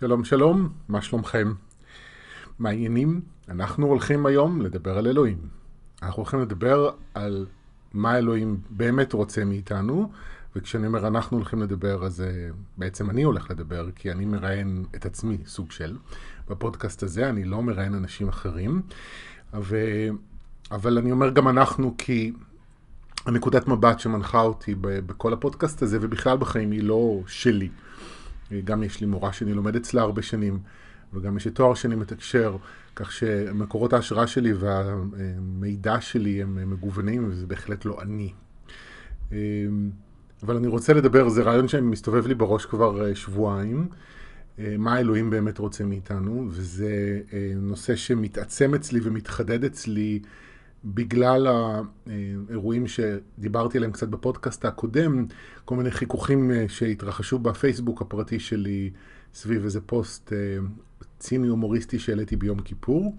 שלום שלום, מה שלומכם? מעניינים? אנחנו הולכים היום לדבר על אלוהים. אנחנו הולכים לדבר על מה אלוהים באמת רוצה מאיתנו, וכשאני אומר אנחנו הולכים לדבר, אז אה, בעצם אני הולך לדבר, כי אני מראיין את עצמי, סוג של. בפודקאסט הזה אני לא מראיין אנשים אחרים, ו... אבל אני אומר גם אנחנו, כי הנקודת מבט שמנחה אותי בכל הפודקאסט הזה, ובכלל בחיים, היא לא שלי. גם יש לי מורה שאני לומד אצלה הרבה שנים, וגם יש לי תואר שני מתקשר, כך שמקורות ההשראה שלי והמידע שלי הם מגוונים, וזה בהחלט לא אני. אבל אני רוצה לדבר, זה רעיון שמסתובב לי בראש כבר אה, שבועיים, אה, מה האלוהים באמת רוצה מאיתנו, וזה אה, נושא שמתעצם אצלי ומתחדד אצלי בגלל האירועים שדיברתי עליהם קצת בפודקאסט הקודם, כל מיני חיכוכים אה, שהתרחשו בפייסבוק הפרטי שלי סביב איזה פוסט אה, ציני הומוריסטי שהעליתי ביום כיפור.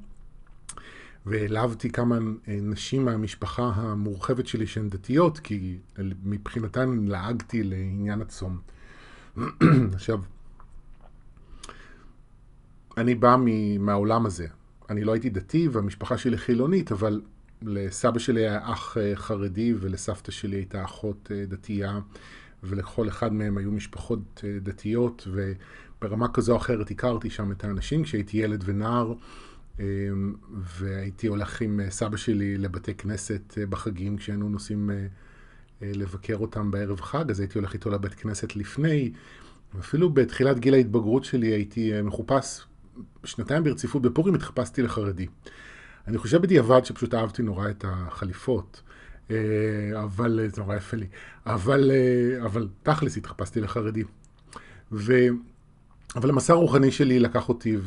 והעלבתי כמה אה, נשים מהמשפחה המורחבת שלי שהן דתיות, כי מבחינתן לעגתי לעניין הצום. עכשיו, אני בא מהעולם הזה. אני לא הייתי דתי והמשפחה שלי חילונית, אבל לסבא שלי היה אח אה, חרדי ולסבתא שלי הייתה אחות אה, דתייה ולכל אחד מהם היו משפחות אה, דתיות וברמה כזו או אחרת הכרתי שם את האנשים כשהייתי ילד ונער והייתי הולך עם סבא שלי לבתי כנסת בחגים כשהיינו נוסעים לבקר אותם בערב חג אז הייתי הולך איתו לבית כנסת לפני ואפילו בתחילת גיל ההתבגרות שלי הייתי מחופש שנתיים ברציפות בפורים התחפשתי לחרדי. אני חושב בדיעבד שפשוט אהבתי נורא את החליפות, אה, אבל זה נורא יפה לי, אבל, אה, אבל תכלס התחפשתי לחרדי. ו... אבל המסע הרוחני שלי לקח אותי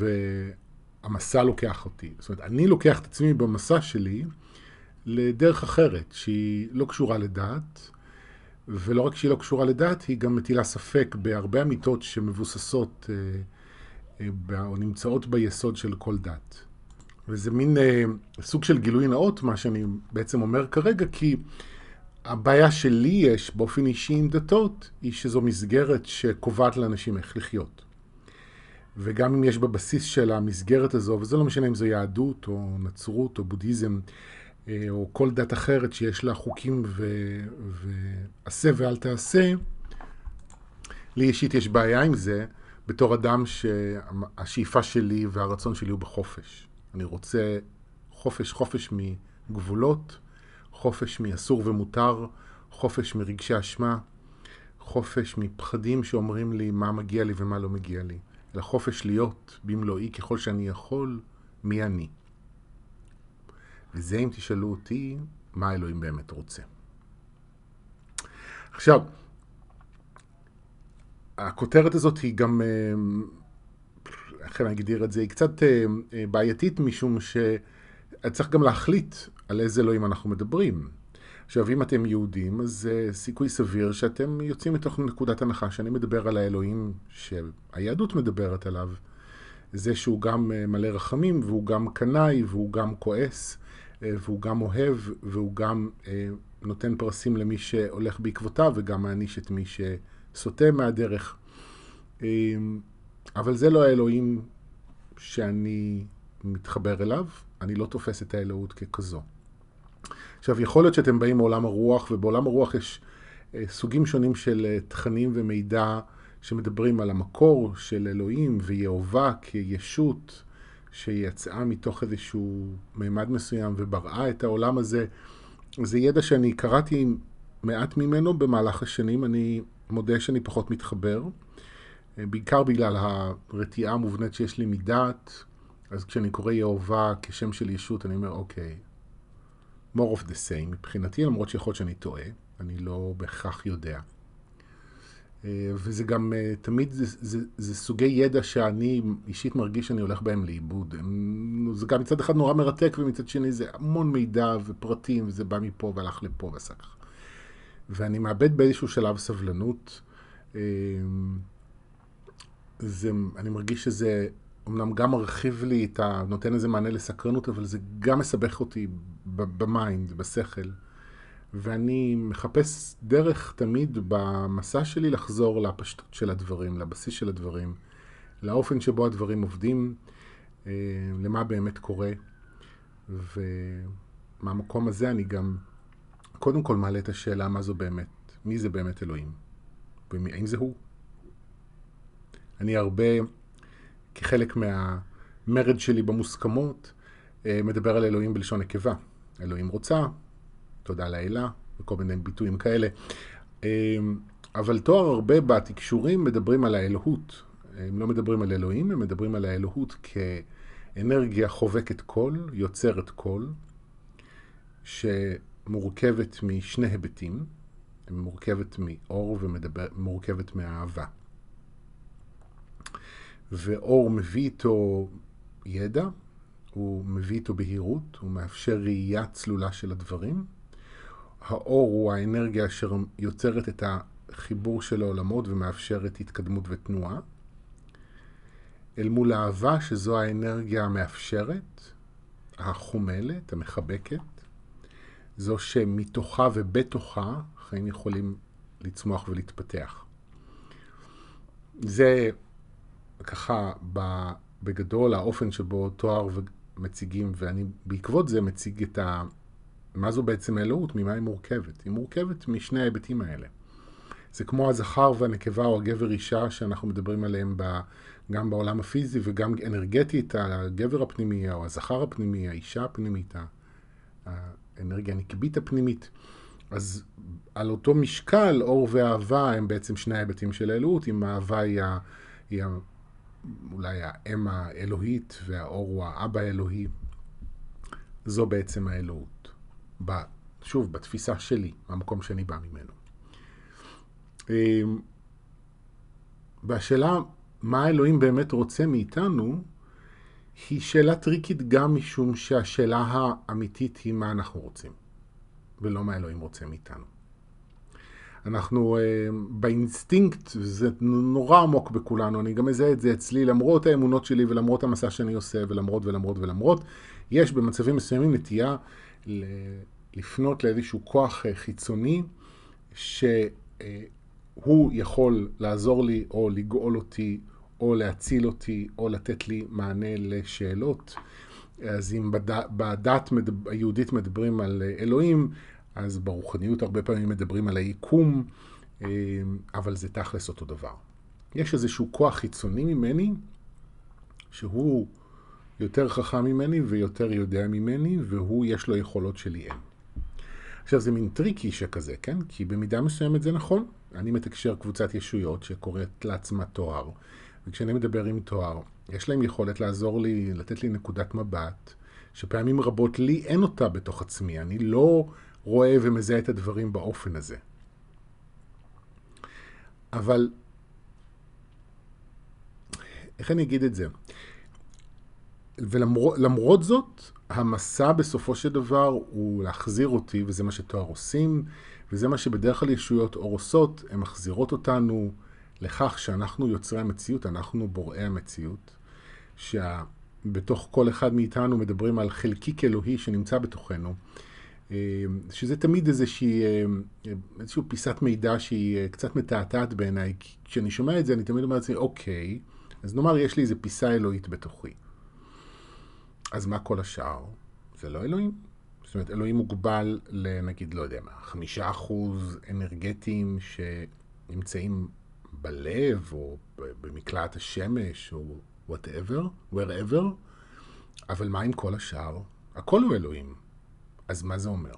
והמסע לוקח אותי. זאת אומרת, אני לוקח את עצמי במסע שלי לדרך אחרת, שהיא לא קשורה לדת, ולא רק שהיא לא קשורה לדת, היא גם מטילה ספק בהרבה אמיתות שמבוססות אה, או נמצאות ביסוד של כל דת. וזה מין אה, סוג של גילוי נאות, מה שאני בעצם אומר כרגע, כי הבעיה שלי יש באופן אישי עם דתות, היא שזו מסגרת שקובעת לאנשים איך לחיות. וגם אם יש בבסיס של המסגרת הזו, וזה לא משנה אם זו יהדות או נצרות או בודהיזם, אה, או כל דת אחרת שיש לה חוקים ועשה ואל תעשה, לי אישית יש בעיה עם זה, בתור אדם שהשאיפה שלי והרצון שלי הוא בחופש. אני רוצה חופש, חופש מגבולות, חופש מאסור ומותר, חופש מרגשי אשמה, חופש מפחדים שאומרים לי מה מגיע לי ומה לא מגיע לי, אלא חופש להיות במלואי ככל שאני יכול, מי אני. וזה אם תשאלו אותי, מה האלוהים באמת רוצה. עכשיו, הכותרת הזאת היא גם אה, איך אני אגדיר את זה, היא קצת אה, אה, בעייתית משום שצריך גם להחליט על איזה אלוהים אנחנו מדברים. עכשיו, אם אתם יהודים, אז uh, סיכוי סביר שאתם יוצאים מתוך נקודת הנחה שאני מדבר על האלוהים שהיהדות מדברת עליו. זה שהוא גם uh, מלא רחמים, והוא גם קנאי, והוא גם כועס, uh, והוא גם אוהב, והוא גם נותן פרסים למי שהולך בעקבותיו, וגם מעניש את מי שסוטה מהדרך. אבל זה לא האלוהים שאני מתחבר אליו, אני לא תופס את האלוהות ככזו. עכשיו, יכול להיות שאתם באים מעולם הרוח, ובעולם הרוח יש אה, סוגים שונים של אה, תכנים ומידע שמדברים על המקור של אלוהים ויהובה כישות שיצאה מתוך איזשהו מימד מסוים ובראה את העולם הזה. זה ידע שאני קראתי מעט ממנו במהלך השנים, אני מודה שאני פחות מתחבר. בעיקר בגלל הרתיעה המובנית שיש לי מדעת, אז כשאני קורא יהובה כשם של ישות, אני אומר, אוקיי, more of the same מבחינתי, למרות שיכול להיות שאני טועה, אני לא בהכרח יודע. אה, וזה גם, אה, תמיד זה, זה, זה סוגי ידע שאני אישית מרגיש שאני הולך בהם לאיבוד. זה גם מצד אחד נורא מרתק, ומצד שני זה המון מידע ופרטים, וזה בא מפה והלך לפה ועשה ככה. ואני מאבד באיזשהו שלב סבלנות. זה, אני מרגיש שזה אמנם גם מרחיב לי את ה... נותן איזה מענה לסקרנות, אבל זה גם מסבך אותי ב mind, בשכל. ואני מחפש דרך תמיד במסע שלי לחזור לפשטות של הדברים, לבסיס של הדברים, לאופן שבו הדברים עובדים, אה, למה באמת קורה, ומהמקום הזה אני גם קודם כל מעלה את השאלה מה זו באמת, מי זה באמת אלוהים, והאם זה הוא. אני הרבה, כחלק מהמרד שלי במוסכמות, אה, מדבר על אלוהים בלשון נקבה. אלוהים רוצה, תודה לאלה, וכל מיני ביטויים כאלה. אה, אבל תואר הרבה בתקשורים מדברים על האלוהות. הם לא מדברים על אלוהים, הם מדברים על האלוהות כאנרגיה חובקת קול, יוצרת קול, שמורכבת משני היבטים. היא מורכבת מאור ומורכבת מאהבה. ואור מביא איתו ידע, הוא מביא איתו בהירות, הוא מאפשר ראייה צלולה של הדברים. האור הוא האנרגיה אשר יוצרת את החיבור של העולמות ומאפשרת התקדמות ותנועה. אל מול האהבה, שזו האנרגיה המאפשרת, החומלת, המחבקת, זו שמתוכה ובתוכה חיים יכולים לצמוח ולהתפתח. זה ככה בגדול האופן שבו תואר מציגים, ואני בעקבות זה מציג את ה... מה זו בעצם האלוהות, ממה היא מורכבת. היא מורכבת משני ההיבטים האלה. זה כמו הזכר והנקבה או הגבר אישה שאנחנו מדברים עליהם ב... גם בעולם הפיזי וגם אנרגטית, הגבר הפנימי או הזכר הפנימי, האישה הפנימית, האנרגיה הנקבית הפנימית. אז על אותו משקל, אור ואהבה הם בעצם שני ההיבטים של האלוהות, אם האהבה היא, ה... היא. אולי האם האלוהית והאור הוא האבא האלוהי. זו בעצם האלוהות. ב... שוב, בתפיסה שלי, המקום שאני בא ממנו. אמ, והשאלה מה האלוהים באמת רוצה מאיתנו, היא שאלה טריקית גם משום שהשאלה האמיתית היא מה אנחנו רוצים, ולא מה אלוהים רוצה מאיתנו. אנחנו uh, באינסטינקט, זה נורא עמוק בכולנו, אני גם מזהה את זה אצלי, למרות האמונות שלי ולמרות המסע שאני עושה, ולמרות ולמרות ולמרות, יש במצבים מסוימים נטייה לפנות לאיזשהו כוח uh, חיצוני, שהוא uh, יכול לעזור לי או לגאול אותי או להציל אותי, או לתת לי מענה לשאלות. אז אם בדת, בדת מדבר, היהודית מדברים על אלוהים, אז ברוחניות הרבה פעמים מדברים על היקום, אה, אבל זה תכלס אותו דבר. יש איזשהו כוח חיצוני ממני, שהוא יותר חכם ממני ויותר יודע ממני, והוא יש לו יכולות שלי אין. עכשיו זה מין tricky שכזה, כן? כי במידה מסוימת זה נכון. אני מתקשר קבוצת ישויות שקוראת לעצמה תואר, וכשאני מדבר עם תואר, יש להם יכולת לעזור לי, לתת לי נקודת מבט, שפעמים רבות לי אין אותה בתוך עצמי. אני לא רואה ומזהה את הדברים באופן הזה. אבל, איך אני אגיד את זה? ולמרות זאת, המסע בסופו של דבר הוא להחזיר אותי, וזה מה שתואר עושים, וזה מה שבדרך כלל ישויות אור עושות, הן מחזירות אותנו לכך שאנחנו יוצרי המציאות, אנחנו בוראי המציאות, שבתוך כל אחד מאיתנו מדברים על חלקיק אלוהי שנמצא בתוכנו, שזה תמיד איזושהי, אה, איזושהי פיסת מידע שהיא אה, קצת מתעתעת בעיניי. כשאני שומע את זה, אני תמיד אומר לעצמי, אוקיי, אז נאמר יש לי איזו פיסה אלוהית בתוכי. אז מה כל השאר? זה לא אלוהים. זאת אומרת, אלוהים מוגבל לנגיד, לא יודע מה, חמישה אחוז אנרגטיים שנמצאים בלב, או במקלעת השמש, או whatever, wherever, אבל מה עם כל השאר? הכל הוא אלוהים. אז מה זה אומר?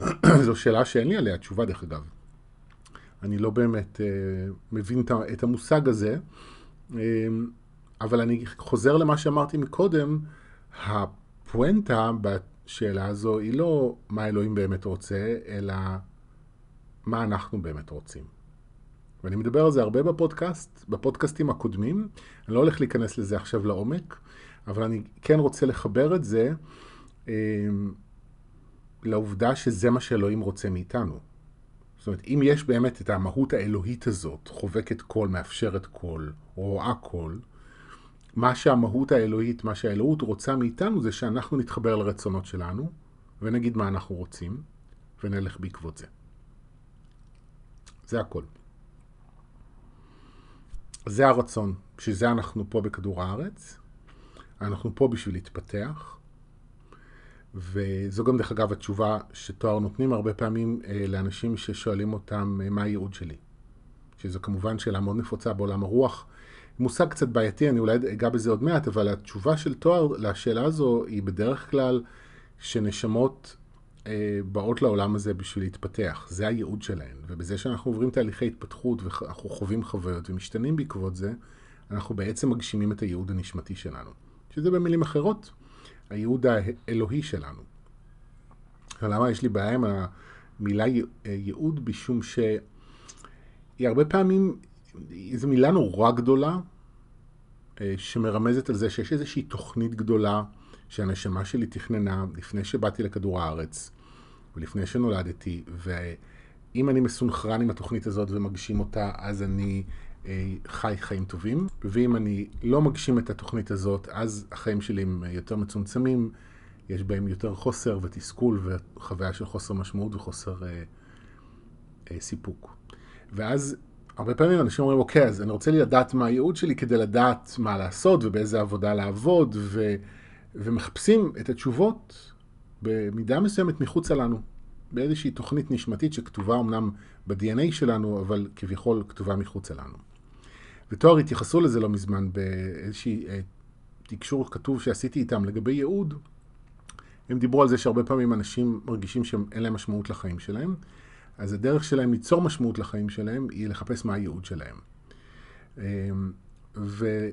זו שאלה שאין לי עליה תשובה, דרך אגב. אני לא באמת uh, מבין את המושג הזה, uh, אבל אני חוזר למה שאמרתי מקודם, הפואנטה בשאלה הזו היא לא מה אלוהים באמת רוצה, אלא מה אנחנו באמת רוצים. ואני מדבר על זה הרבה בפודקאסט, בפודקאסטים הקודמים. אני לא הולך להיכנס לזה עכשיו לעומק, אבל אני כן רוצה לחבר את זה אה, לעובדה שזה מה שאלוהים רוצה מאיתנו. זאת אומרת, אם יש באמת את המהות האלוהית הזאת, חובקת כול, מאפשרת כול, רואה כול, מה שהמהות האלוהית, מה שהאלוהות רוצה מאיתנו זה שאנחנו נתחבר לרצונות שלנו, ונגיד מה אנחנו רוצים, ונלך בעקבות זה. זה הכל. זה הרצון, בשביל זה אנחנו פה בכדור הארץ, אנחנו פה בשביל להתפתח, וזו גם דרך אגב התשובה שתואר נותנים הרבה פעמים אה, לאנשים ששואלים אותם אה, מה הייעוד שלי. שזו כמובן שאלה מאוד נפוצה בעולם הרוח. מושג קצת בעייתי, אני אולי אגע בזה עוד מעט, אבל התשובה של תואר לשאלה הזו היא בדרך כלל שנשמות אה, באות לעולם הזה בשביל להתפתח, זה הייעוד שלהן. ובזה שאנחנו עוברים תהליכי התפתחות ואנחנו חווים חוויות ומשתנים בעקבות זה, אנחנו בעצם מגשימים את הייעוד הנשמתי שלנו. שזה במילים אחרות, הייעוד האלוהי שלנו. למה יש לי בעיה עם המילה ייעוד? משום שהיא הרבה פעמים, זו מילה נורא גדולה, אה, שמרמזת על זה שיש איזושהי תוכנית גדולה שהנשמה שלי תכננה לפני שבאתי לכדור הארץ, ולפני שנולדתי, ואם אני מסונכרן עם התוכנית הזאת ומגשים אותה, אז אני אה, חי חיים טובים, ואם אני לא מגשים את התוכנית הזאת, אז החיים שלי הם יותר מצומצמים, יש בהם יותר חוסר ותסכול וחוויה של חוסר משמעות וחוסר אה, אה, סיפוק. ואז הרבה פעמים אנשים אומרים, אוקיי, אז אני רוצה לדעת מה הייעוד שלי כדי לדעת מה לעשות ובאיזה עבודה לעבוד, ו, ומחפשים את התשובות במידה מסוימת מחוצה לנו, באיזושהי תוכנית נשמתית שכתובה אמנם ב-DNA שלנו, אבל כביכול כתובה מחוצה לנו. ותואר התייחסו לזה לא מזמן באיזושהי אה, תקשור כתוב שעשיתי איתם לגבי ייעוד. הם דיברו על זה שהרבה פעמים אנשים מרגישים שאין להם משמעות לחיים שלהם, אז הדרך שלהם ליצור משמעות לחיים שלהם היא לחפש מה הייעוד שלהם. אה, ו...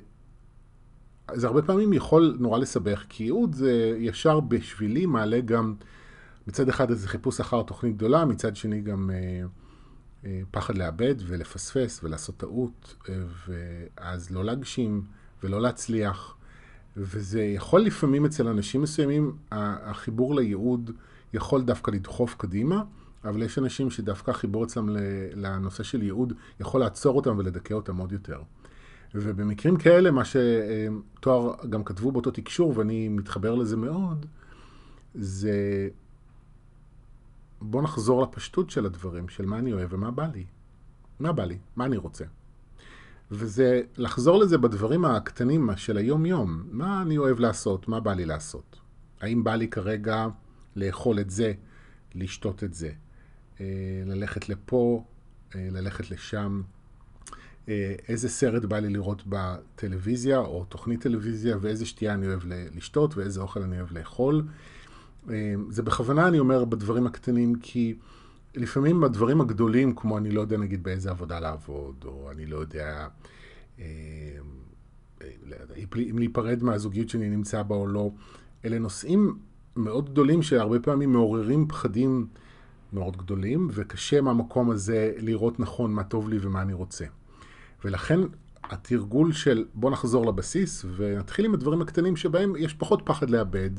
זה הרבה פעמים יכול נורא לסבך, כי ייעוד זה ישר בשבילי מעלה גם מצד אחד איזה חיפוש אחר תוכנית גדולה, מצד שני גם אה, פחד לאבד ולפספס ולעשות טעות, אה, ואז לא להגשים ולא להצליח. וזה יכול לפעמים אצל אנשים מסוימים, החיבור לייעוד יכול דווקא לדחוף קדימה, אבל יש אנשים שדווקא החיבור אצלם לנושא של ייעוד יכול לעצור אותם ולדכא אותם עוד יותר. ובמקרים כאלה, מה שתואר גם כתבו באותו תקשור, ואני מתחבר לזה מאוד, זה בוא נחזור לפשטות של הדברים, של מה אני אוהב ומה בא לי. מה בא לי? מה אני רוצה? וזה לחזור לזה בדברים הקטנים של היום-יום. מה אני אוהב לעשות? מה בא לי לעשות? האם בא לי כרגע לאכול את זה, לשתות את זה, אה, ללכת לפה, אה, ללכת לשם? אה, איזה סרט בא לי לראות בטלוויזיה או תוכנית טלוויזיה ואיזה שתייה אני אוהב לשתות ואיזה אוכל אני אוהב לאכול. אמ, זה בכוונה אני אומר בדברים הקטנים, כי לפעמים בדברים הגדולים, כמו אני לא יודע נגיד באיזה עבודה לעבוד, או אני לא יודע אמ, אם להיפרד מהזוגיות שאני נמצא בה או לא, אלה נושאים מאוד גדולים שהרבה פעמים מעוררים פחדים מאוד גדולים, וקשה מהמקום הזה לראות נכון מה טוב לי ומה אני רוצה. ולכן התרגול של בוא נחזור לבסיס ונתחיל עם הדברים הקטנים שבהם יש פחות פחד לאבד.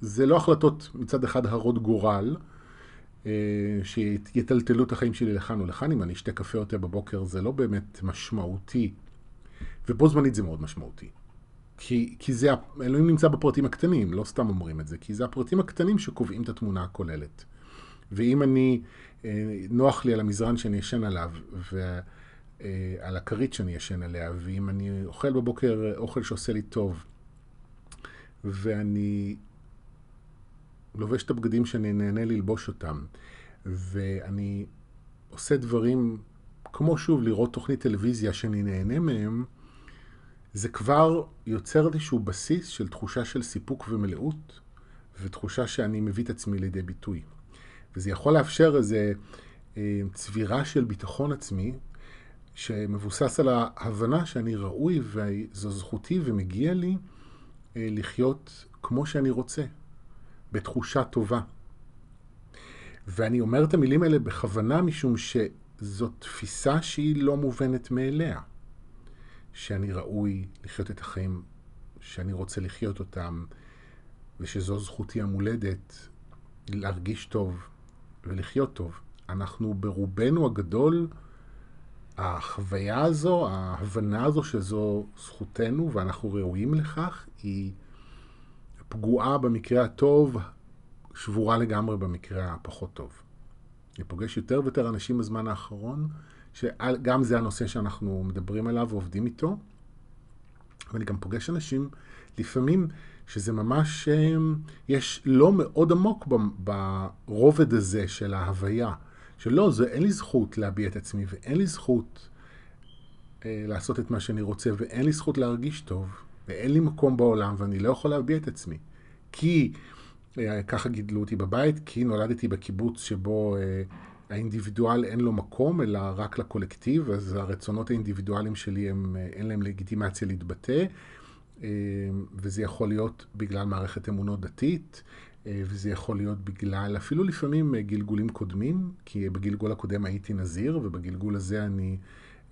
זה לא החלטות מצד אחד הרות גורל, אה, שיטלטלו את החיים שלי לכאן או לכאן, אם אני אשתה קפה יותר בבוקר זה לא באמת משמעותי, ובו זמנית זה מאוד משמעותי. כי, כי זה, אלוהים נמצא בפרטים הקטנים, לא סתם אומרים את זה, כי זה הפרטים הקטנים שקובעים את התמונה הכוללת. ואם אני, אה, נוח לי על המזרן שאני ישן עליו, ועל אה, הכרית שאני ישן עליה, ואם אני אוכל בבוקר אוכל שעושה לי טוב, ואני לובש את הבגדים שאני נהנה ללבוש אותם, ואני עושה דברים כמו שוב לראות תוכנית טלוויזיה שאני נהנה מהם, זה כבר יוצר איזשהו בסיס של תחושה של סיפוק ומלאות, ותחושה שאני מביא את עצמי לידי ביטוי. וזה יכול לאפשר איזו אה, צבירה של ביטחון עצמי, שמבוסס על ההבנה שאני ראוי וזו זכותי ומגיע לי אה, לחיות כמו שאני רוצה, בתחושה טובה. ואני אומר את המילים האלה בכוונה משום שזו תפיסה שהיא לא מובנת מאליה. שאני ראוי לחיות את החיים שאני רוצה לחיות אותם, ושזו זכותי המולדת להרגיש טוב ולחיות טוב. אנחנו ברובנו הגדול, החוויה הזו, ההבנה הזו שזו זכותנו ואנחנו ראויים לכך, היא פגועה במקרה הטוב, שבורה לגמרי במקרה הפחות טוב. אני פוגש יותר ויותר אנשים בזמן האחרון שגם זה הנושא שאנחנו מדברים עליו ועובדים איתו. ואני גם פוגש אנשים, לפעמים, שזה ממש, אמ, יש לא מאוד עמוק ברובד הזה של ההוויה, שלא, זה אין לי זכות להביע את עצמי, ואין לי זכות אה, לעשות את מה שאני רוצה, ואין לי זכות להרגיש טוב, ואין לי מקום בעולם, ואני לא יכול להביע את עצמי. כי אה, ככה גידלו אותי בבית, כי נולדתי בקיבוץ שבו אה, האינדיבידואל אין לו מקום, אלא רק לקולקטיב, אז הרצונות האינדיבידואליים שלי הם, אה, אין להם לגיטימציה להתבטא, וזה יכול להיות בגלל מערכת אמונות דתית, וזה יכול להיות בגלל אפילו לפעמים גלגולים קודמים, כי בגלגול הקודם הייתי נזיר, ובגלגול הזה אני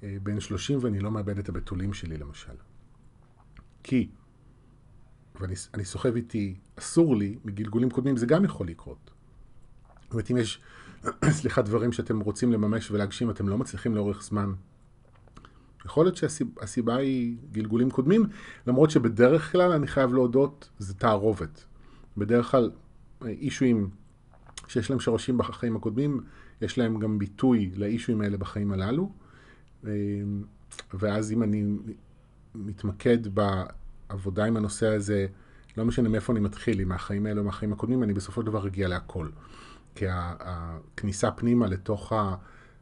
בן 30 ואני לא מאבד את הבתולים שלי למשל. כי ואני סוחב איתי, אסור לי, מגלגולים קודמים, זה גם יכול לקרות. זאת אומרת, אם יש, סליחה, דברים שאתם רוצים לממש ולהגשים, אתם לא מצליחים לאורך זמן. יכול להיות שהסיבה היא גלגולים קודמים, למרות שבדרך כלל, אני חייב להודות, זה תערובת. בדרך כלל, אישויים שיש להם שורשים בחיים הקודמים, יש להם גם ביטוי לאישויים האלה בחיים הללו. ואז אם אני מתמקד עבודה עם הנושא הזה, לא משנה מאיפה אני מתחיל, אם מהחיים האלה או מהחיים הקודמים, אני בסופו של דבר אגיע להכל. כי הכניסה פנימה לתוך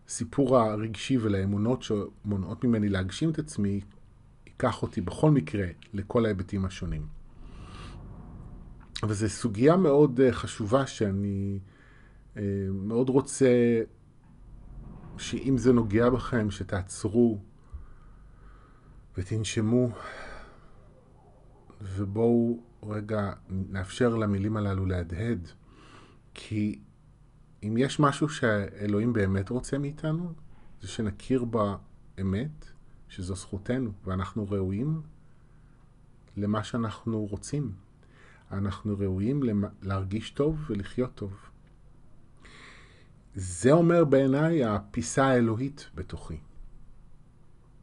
הסיפור הרגשי ולאמונות שמונעות ממני להגשים את עצמי, ייקח אותי בכל מקרה לכל ההיבטים השונים. וזו סוגיה מאוד אה, חשובה שאני אה, מאוד רוצה שאם זה נוגע בכם, שתעצרו ותנשמו ובואו רגע נאפשר למילים הללו להדהד, כי אם יש משהו שאלוהים באמת רוצה מאיתנו, זה שנכיר באמת שזו זכותנו, ואנחנו ראויים למה שאנחנו רוצים. אנחנו ראויים להרגיש טוב ולחיות טוב. זה אומר בעיניי הפיסה האלוהית בתוכי.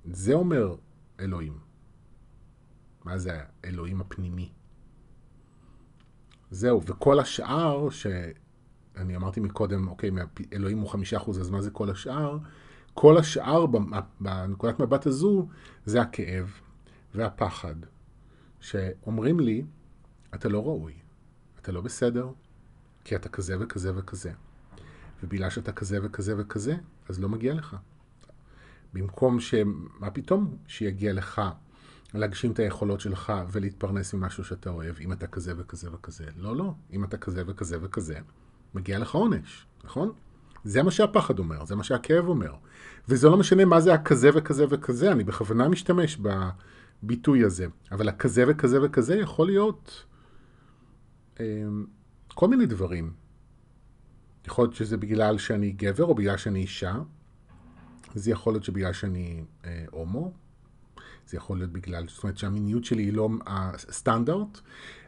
זה אומר אלוהים. מה זה האלוהים הפנימי? זהו, וכל השאר, שאני אמרתי מקודם, אוקיי, אלוהים הוא חמישה אחוז, אז מה זה כל השאר? כל השאר בנקודת מבט הזו זה הכאב והפחד, שאומרים לי, אתה לא ראוי, אתה לא בסדר, כי אתה כזה וכזה וכזה. ובגלל שאתה כזה וכזה וכזה, אז לא מגיע לך. במקום ש... מה פתאום שיגיע לך להגשים את היכולות שלך ולהתפרנס ממשהו שאתה אוהב, אם אתה כזה וכזה וכזה. לא, לא. אם אתה כזה וכזה וכזה, מגיע לך עונש, נכון? זה מה שהפחד אומר, זה מה שהכאב אומר. וזה לא משנה מה זה הכזה וכזה וכזה, אני בכוונה משתמש בביטוי הזה. אבל הכזה וכזה וכזה יכול להיות אה, כל מיני דברים. יכול להיות שזה בגלל שאני גבר או בגלל שאני אישה. זה יכול להיות שבגלל שאני אה, הומו, זה יכול להיות בגלל, זאת אומרת שהמיניות שלי היא לא הסטנדרט.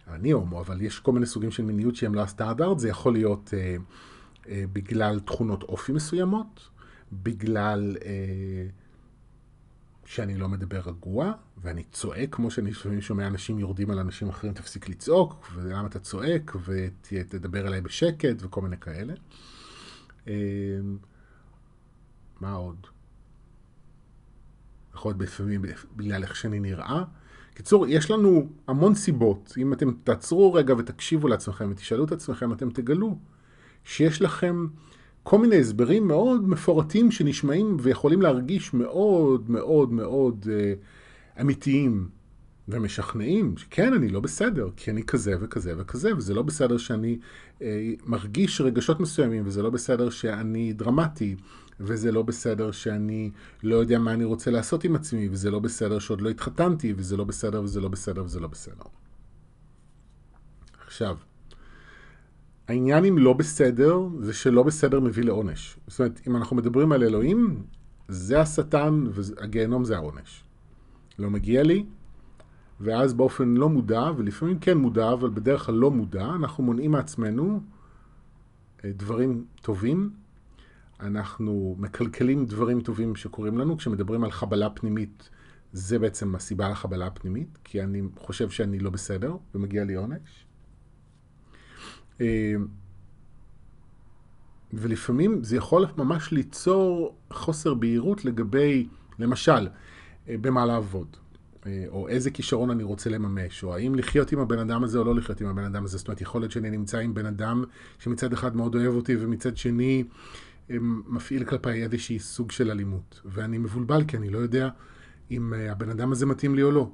אני הומו, אבל יש כל מיני סוגים של מיניות שהם לא הסטנדרט. זה יכול להיות אה, אה, בגלל תכונות אופי מסוימות, בגלל אה, שאני לא מדבר רגוע, ואני צועק, כמו שאני לפעמים שומע אנשים יורדים על אנשים אחרים, תפסיק לצעוק, ולמה אתה צועק, ותדבר אליי בשקט, וכל מיני כאלה. אה, מה עוד? יכול להיות לפעמים בגלל איך שאני נראה. קיצור, יש לנו המון סיבות. אם אתם תעצרו רגע ותקשיבו לעצמכם ותשאלו את עצמכם, אתם תגלו שיש לכם כל מיני הסברים מאוד מפורטים שנשמעים ויכולים להרגיש מאוד מאוד מאוד אה, אמיתיים ומשכנעים. כן, אני לא בסדר, כי אני כזה וכזה וכזה, וזה לא בסדר שאני אה, מרגיש רגשות מסוימים, וזה לא בסדר שאני דרמטי, וזה לא בסדר שאני לא יודע מה אני רוצה לעשות עם עצמי, וזה לא בסדר שעוד לא התחתנתי, וזה לא בסדר, וזה לא בסדר, וזה לא בסדר. עכשיו, העניין עם לא בסדר, זה שלא בסדר מביא לעונש. זאת אומרת, אם אנחנו מדברים על אלוהים, זה השטן והגיהנום זה העונש. לא מגיע לי, ואז באופן לא מודע, ולפעמים כן מודע, אבל בדרך כלל לא מודע, אנחנו מונעים מעצמנו אה, דברים טובים, אנחנו מקלקלים דברים טובים שקורים לנו, כשמדברים על חבלה פנימית, זה בעצם הסיבה לחבלה הפנימית, כי אני חושב שאני לא בסדר ומגיע לי עונש. אה, ולפעמים זה יכול ממש ליצור חוסר בהירות לגבי, למשל, אה, במה לעבוד, אה, או איזה כישרון אני רוצה לממש, או האם לחיות עם הבן אדם הזה או לא לחיות עם הבן אדם הזה. זאת אומרת, יכול להיות שאני נמצא עם בן אדם שמצד אחד מאוד אוהב אותי, ומצד שני מפעיל כלפיי איזושהי סוג של אלימות. ואני מבולבל כי אני לא יודע אם הבן אדם הזה מתאים לי או לא.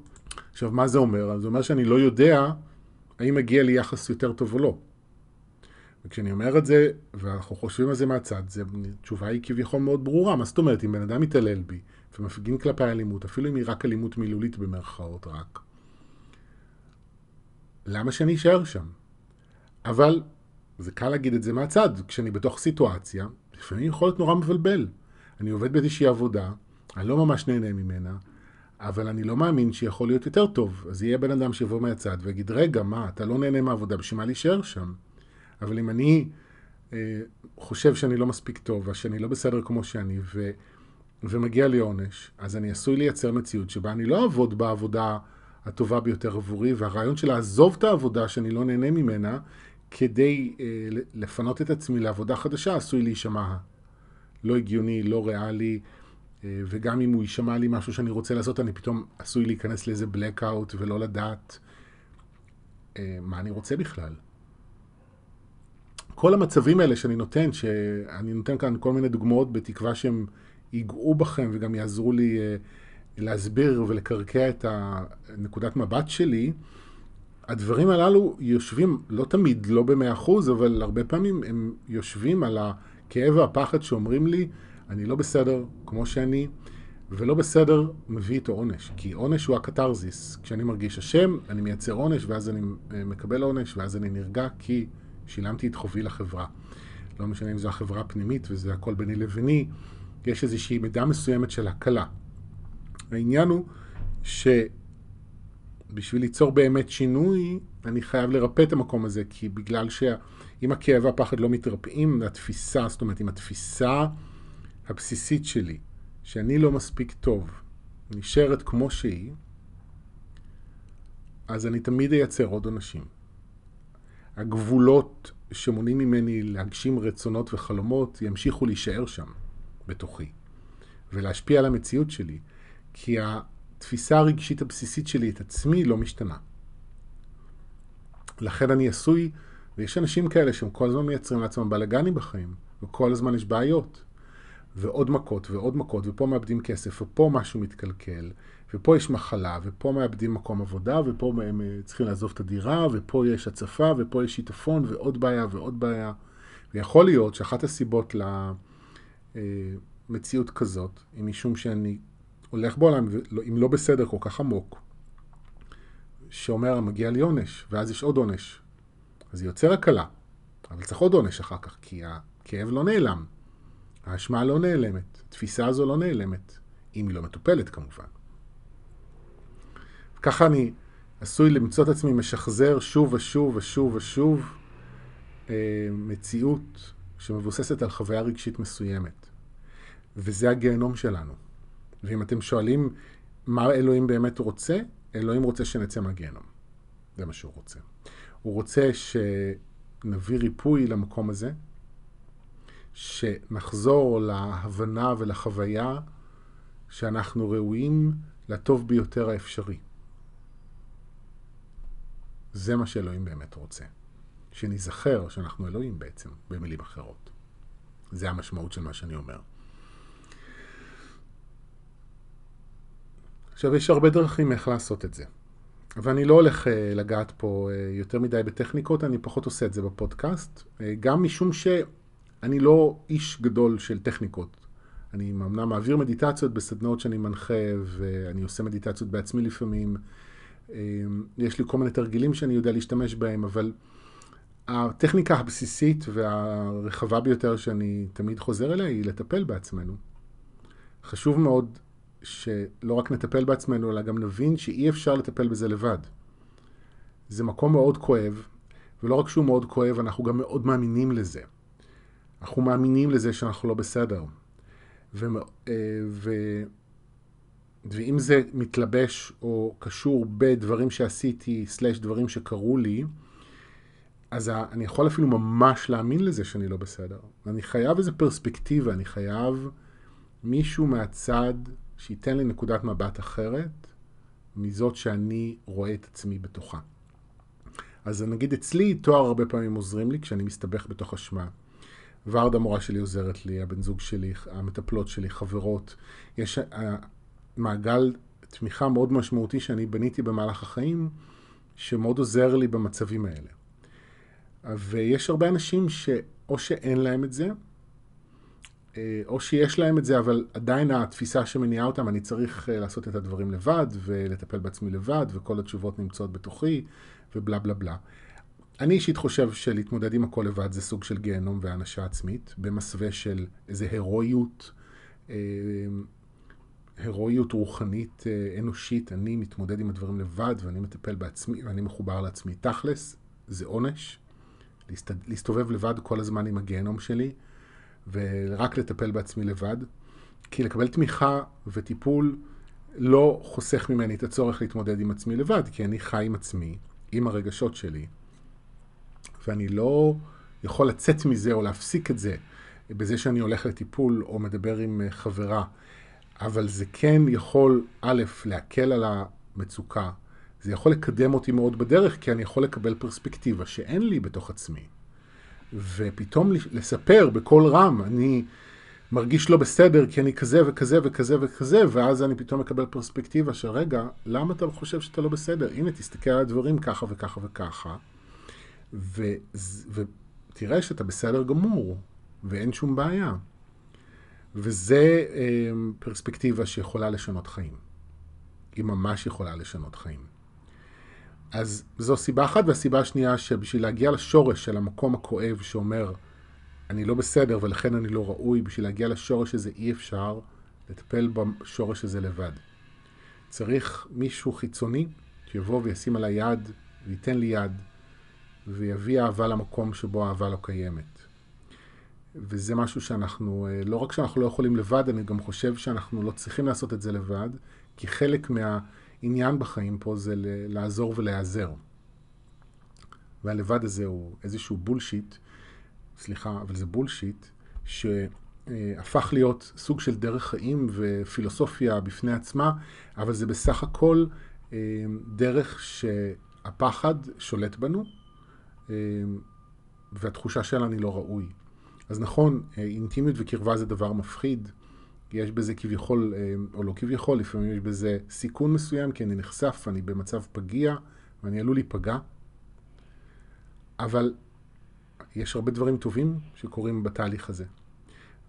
עכשיו, מה זה אומר? זה אומר שאני לא יודע האם מגיע לי יחס יותר טוב או לא. וכשאני אומר את זה, ואנחנו חושבים על זה מהצד, התשובה היא כביכול מאוד ברורה. מה זאת אומרת, אם בן אדם מתעלל בי ומפגין כלפי אלימות, אפילו אם היא רק אלימות מילולית במרכאות רק, למה שאני אשאר שם? אבל זה קל להגיד את זה מהצד, כשאני בתוך סיטואציה, לפעמים יכול להיות נורא מבלבל. אני עובד באיזושהי עבודה, אני לא ממש נהנה ממנה, אבל אני לא מאמין שיכול להיות יותר טוב. אז יהיה בן אדם שיבוא מהצד ויגיד, רגע, מה, אתה לא נהנה מהעבודה, בשביל מה להישאר שם? אבל אם אני אה, חושב שאני לא מספיק טוב, ושאני לא בסדר כמו שאני, ו, ומגיע לי עונש, אז אני עשוי לייצר מציאות שבה אני לא אעבוד בעבודה הטובה ביותר עבורי, והרעיון של לעזוב את העבודה שאני לא נהנה ממנה, כדי אה, לפנות את עצמי לעבודה חדשה, עשוי להישמע לא הגיוני, לא ריאלי, אה, וגם אם הוא יישמע לי משהו שאני רוצה לעשות, אני פתאום עשוי להיכנס לאיזה blackout ולא לדעת אה, מה אני רוצה בכלל. כל המצבים האלה שאני נותן, שאני נותן כאן כל מיני דוגמאות בתקווה שהם ייגעו בכם וגם יעזרו לי אה, להסביר ולקרקע את הנקודת מבט שלי, הדברים הללו יושבים, לא תמיד, לא במאה אחוז, אבל הרבה פעמים הם יושבים על הכאב והפחד שאומרים לי, אני לא בסדר כמו שאני, ולא בסדר מביא איתו עונש, כי עונש הוא הקתרזיס. כשאני מרגיש אשם, אני מייצר עונש, ואז אני אה, מקבל עונש, ואז אני נרגע, כי שילמתי את חובי לחברה. לא משנה אם זו החברה הפנימית וזה הכל ביני לביני, יש איזושהי מידה מסוימת של הקלה. העניין הוא שבשביל ליצור באמת שינוי, אני חייב לרפא את המקום הזה, כי בגלל שאם הכאב והפחד לא מתרפאים, התפיסה, זאת אומרת, אם התפיסה הבסיסית שלי, שאני לא מספיק טוב, נשארת כמו שהיא, אז אני תמיד אייצר עוד אנשים. הגבולות שמונעים ממני להגשים רצונות וחלומות ימשיכו להישאר שם, בתוכי, ולהשפיע על המציאות שלי, כי התפיסה הרגשית הבסיסית שלי את עצמי לא משתנה. לכן אני עשוי, ויש אנשים כאלה שהם כל הזמן מייצרים לעצמם בלאגנים בחיים, וכל הזמן יש בעיות. ועוד מכות ועוד מכות, ופה מאבדים כסף, ופה משהו מתקלקל, ופה יש מחלה, ופה מאבדים מקום עבודה, ופה הם אה, צריכים לעזוב את הדירה, ופה יש הצפה, ופה יש שיטפון, ועוד בעיה ועוד בעיה. ויכול להיות שאחת הסיבות למציאות כזאת, היא משום שאני הולך בעולם, אם לא בסדר כל כך עמוק, שאומר, מגיע לי עונש, ואז יש עוד עונש. אז היא יוצר הקלה, אבל צריך עוד עונש אחר כך, כי הכאב לא נעלם. האשמה לא נעלמת, התפיסה הזו לא נעלמת, אם היא לא מטופלת כמובן. ככה אני עשוי למצוא את עצמי משחזר שוב ושוב ושוב ושוב אה, מציאות שמבוססת על חוויה רגשית מסוימת. וזה הגיהנום שלנו. ואם אתם שואלים מה אלוהים באמת רוצה, אלוהים רוצה שנצא מהגיהנום. זה מה שהוא רוצה. הוא רוצה שנביא ריפוי למקום הזה, שנחזור להבנה ולחוויה שאנחנו ראויים לטוב ביותר האפשרי. זה מה שאלוהים באמת רוצה. שניזכר שאנחנו אלוהים בעצם, במילים אחרות. זה המשמעות של מה שאני אומר. עכשיו, יש הרבה דרכים איך לעשות את זה. ואני לא הולך uh, לגעת פה uh, יותר מדי בטכניקות, אני פחות עושה את זה בפודקאסט, uh, גם משום ש... אני לא איש גדול של טכניקות. אני אמנם מעביר מדיטציות בסדנאות שאני מנחה, ואני עושה מדיטציות בעצמי לפעמים. יש לי כל מיני תרגילים שאני יודע להשתמש בהם, אבל הטכניקה הבסיסית והרחבה ביותר שאני תמיד חוזר אליה היא לטפל בעצמנו. חשוב מאוד שלא רק נטפל בעצמנו, אלא גם נבין שאי אפשר לטפל בזה לבד. זה מקום מאוד כואב, ולא רק שהוא מאוד כואב, אנחנו גם מאוד מאמינים לזה. אנחנו מאמינים לזה שאנחנו לא בסדר. ו, אה, ו, ואם זה מתלבש או קשור בדברים שעשיתי, סלש דברים שקרו לי, אז אני יכול אפילו ממש להאמין לזה שאני לא בסדר. אני חייב איזו פרספקטיבה, אני חייב מישהו מהצד שייתן לי נקודת מבט אחרת מזאת שאני רואה את עצמי בתוכה. אז נגיד אצלי, תואר הרבה פעמים עוזרים לי כשאני מסתבך בתוך אשמה. ורדה המורה שלי עוזרת לי, הבן זוג שלי, המטפלות שלי, חברות. יש אה, מעגל תמיכה מאוד משמעותי שאני בניתי במהלך החיים, שמאוד עוזר לי במצבים האלה. ויש הרבה אנשים שאו שאין להם את זה, או שיש להם את זה, אבל עדיין התפיסה שמניעה אותם, אני צריך אה, לעשות את הדברים לבד, ולטפל בעצמי לבד, וכל התשובות נמצאות בתוכי, ובלה בלה בלה. אני אישית חושב שלהתמודד עם הכל לבד זה סוג של גיהנום והענשה עצמית, במסווה של איזה הירואיות, אה, הירואיות רוחנית אנושית, אני מתמודד עם הדברים לבד ואני מטפל בעצמי ואני מחובר לעצמי. תכלס, זה עונש. להסתובב לבד כל הזמן עם הגיהנום שלי, ורק לטפל בעצמי לבד. כי לקבל תמיכה וטיפול לא חוסך ממני את הצורך להתמודד עם עצמי לבד, כי אני חי עם עצמי, עם הרגשות שלי, ואני לא יכול לצאת מזה או להפסיק את זה בזה שאני הולך לטיפול או מדבר עם חברה, אבל זה כן יכול, א', להקל על המצוקה, זה יכול לקדם אותי מאוד בדרך, כי אני יכול לקבל פרספקטיבה שאין לי בתוך עצמי. ופתאום לספר בקול רם, אני מרגיש לא בסדר כי אני כזה וכזה וכזה וכזה, ואז אני פתאום מקבל פרספקטיבה של רגע, למה אתה חושב שאתה לא בסדר? הנה, תסתכל על הדברים ככה וככה וככה, ותראה שאתה בסדר גמור, ואין שום בעיה. וזה אה, פרספקטיבה שיכולה לשנות חיים. היא ממש יכולה לשנות חיים. אז זו סיבה אחת, והסיבה השנייה שבשביל להגיע לשורש של המקום הכואב שאומר, אני לא בסדר ולכן אני לא ראוי, בשביל להגיע לשורש הזה אי אפשר לטפל בשורש הזה לבד. צריך מישהו חיצוני שיבוא וישים על היד וייתן לי יד ויביא אהבה למקום שבו האהבה לא קיימת. וזה משהו שאנחנו, לא רק שאנחנו לא יכולים לבד, אני גם חושב שאנחנו לא צריכים לעשות את זה לבד, כי חלק מה... העניין בחיים פה זה לעזור ולהיעזר. והלבד הזה הוא איזשהו בולשיט, סליחה, אבל זה בולשיט, שהפך להיות סוג של דרך חיים ופילוסופיה בפני עצמה, אבל זה בסך הכל אה, דרך שהפחד שולט בנו, אה, והתחושה של אני לא ראוי. אז נכון, אה, אינטימיות וקרבה זה דבר מפחיד, יש בזה כביכול, אה, או לא כביכול, לפעמים יש בזה סיכון מסוים, כי אני נחשף, אני במצב פגיע, ואני עלול להיפגע. אבל יש הרבה דברים טובים שקורים בתהליך הזה.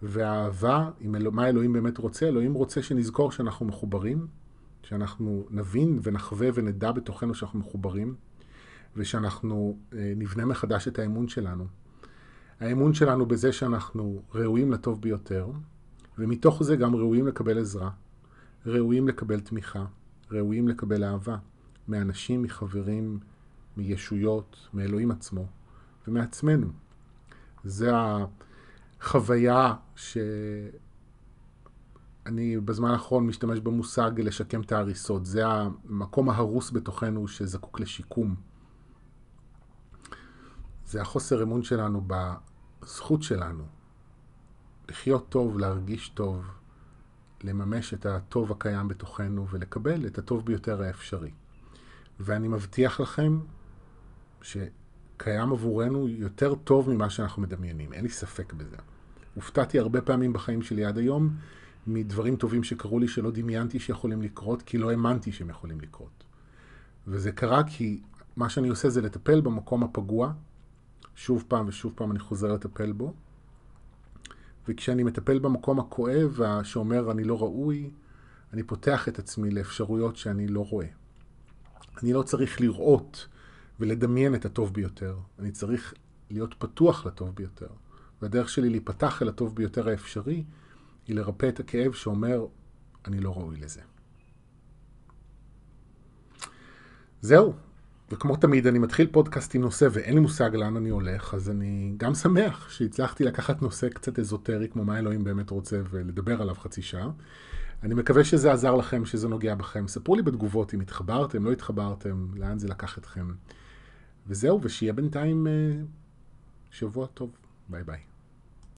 והאהבה, מה אלוהים באמת רוצה? אלוהים רוצה שנזכור שאנחנו מחוברים, שאנחנו נבין ונחווה ונדע בתוכנו שאנחנו מחוברים, ושאנחנו אה, נבנה מחדש את האמון שלנו. האמון שלנו בזה שאנחנו ראויים לטוב ביותר, ומתוך זה גם ראויים לקבל עזרה, ראויים לקבל תמיכה, ראויים לקבל אהבה מאנשים, מחברים, מישויות, מאלוהים עצמו ומעצמנו. זה החוויה שאני בזמן האחרון משתמש במושג לשקם את ההריסות. זה המקום ההרוס בתוכנו שזקוק לשיקום. זה החוסר אמון שלנו בזכות שלנו לחיות טוב, להרגיש טוב, לממש את הטוב הקיים בתוכנו ולקבל את הטוב ביותר האפשרי. ואני מבטיח לכם שקיים עבורנו יותר טוב ממה שאנחנו מדמיינים, אין לי ספק בזה. הופתעתי הרבה פעמים בחיים שלי עד היום מדברים טובים שקרו לי שלא דמיינתי שיכולים לקרות, כי לא האמנתי שהם יכולים לקרות. וזה קרה כי מה שאני עושה זה לטפל במקום הפגוע, שוב פעם ושוב פעם אני חוזר לטפל בו, וכשאני מטפל במקום הכואב שאומר אני לא ראוי, אני פותח את עצמי לאפשרויות שאני לא רואה. אני לא צריך לראות ולדמיין את הטוב ביותר, אני צריך להיות פתוח לטוב ביותר. והדרך שלי להיפתח אל הטוב ביותר האפשרי היא לרפא את הכאב שאומר אני לא ראוי לזה. זהו, וכמו תמיד, אני מתחיל פודקאסט עם נושא ואין לי מושג לאן אני הולך, אז אני גם שמח שהצלחתי לקחת נושא קצת אזוטרי, כמו מה אלוהים באמת רוצה, ולדבר עליו חצי שעה. אני מקווה שזה עזר לכם, שזה נוגע בכם. ספרו לי בתגובות אם התחברתם, לא התחברתם, לאן זה לקח אתכם. וזהו, ושיהיה בינתיים שבוע טוב. ביי ביי.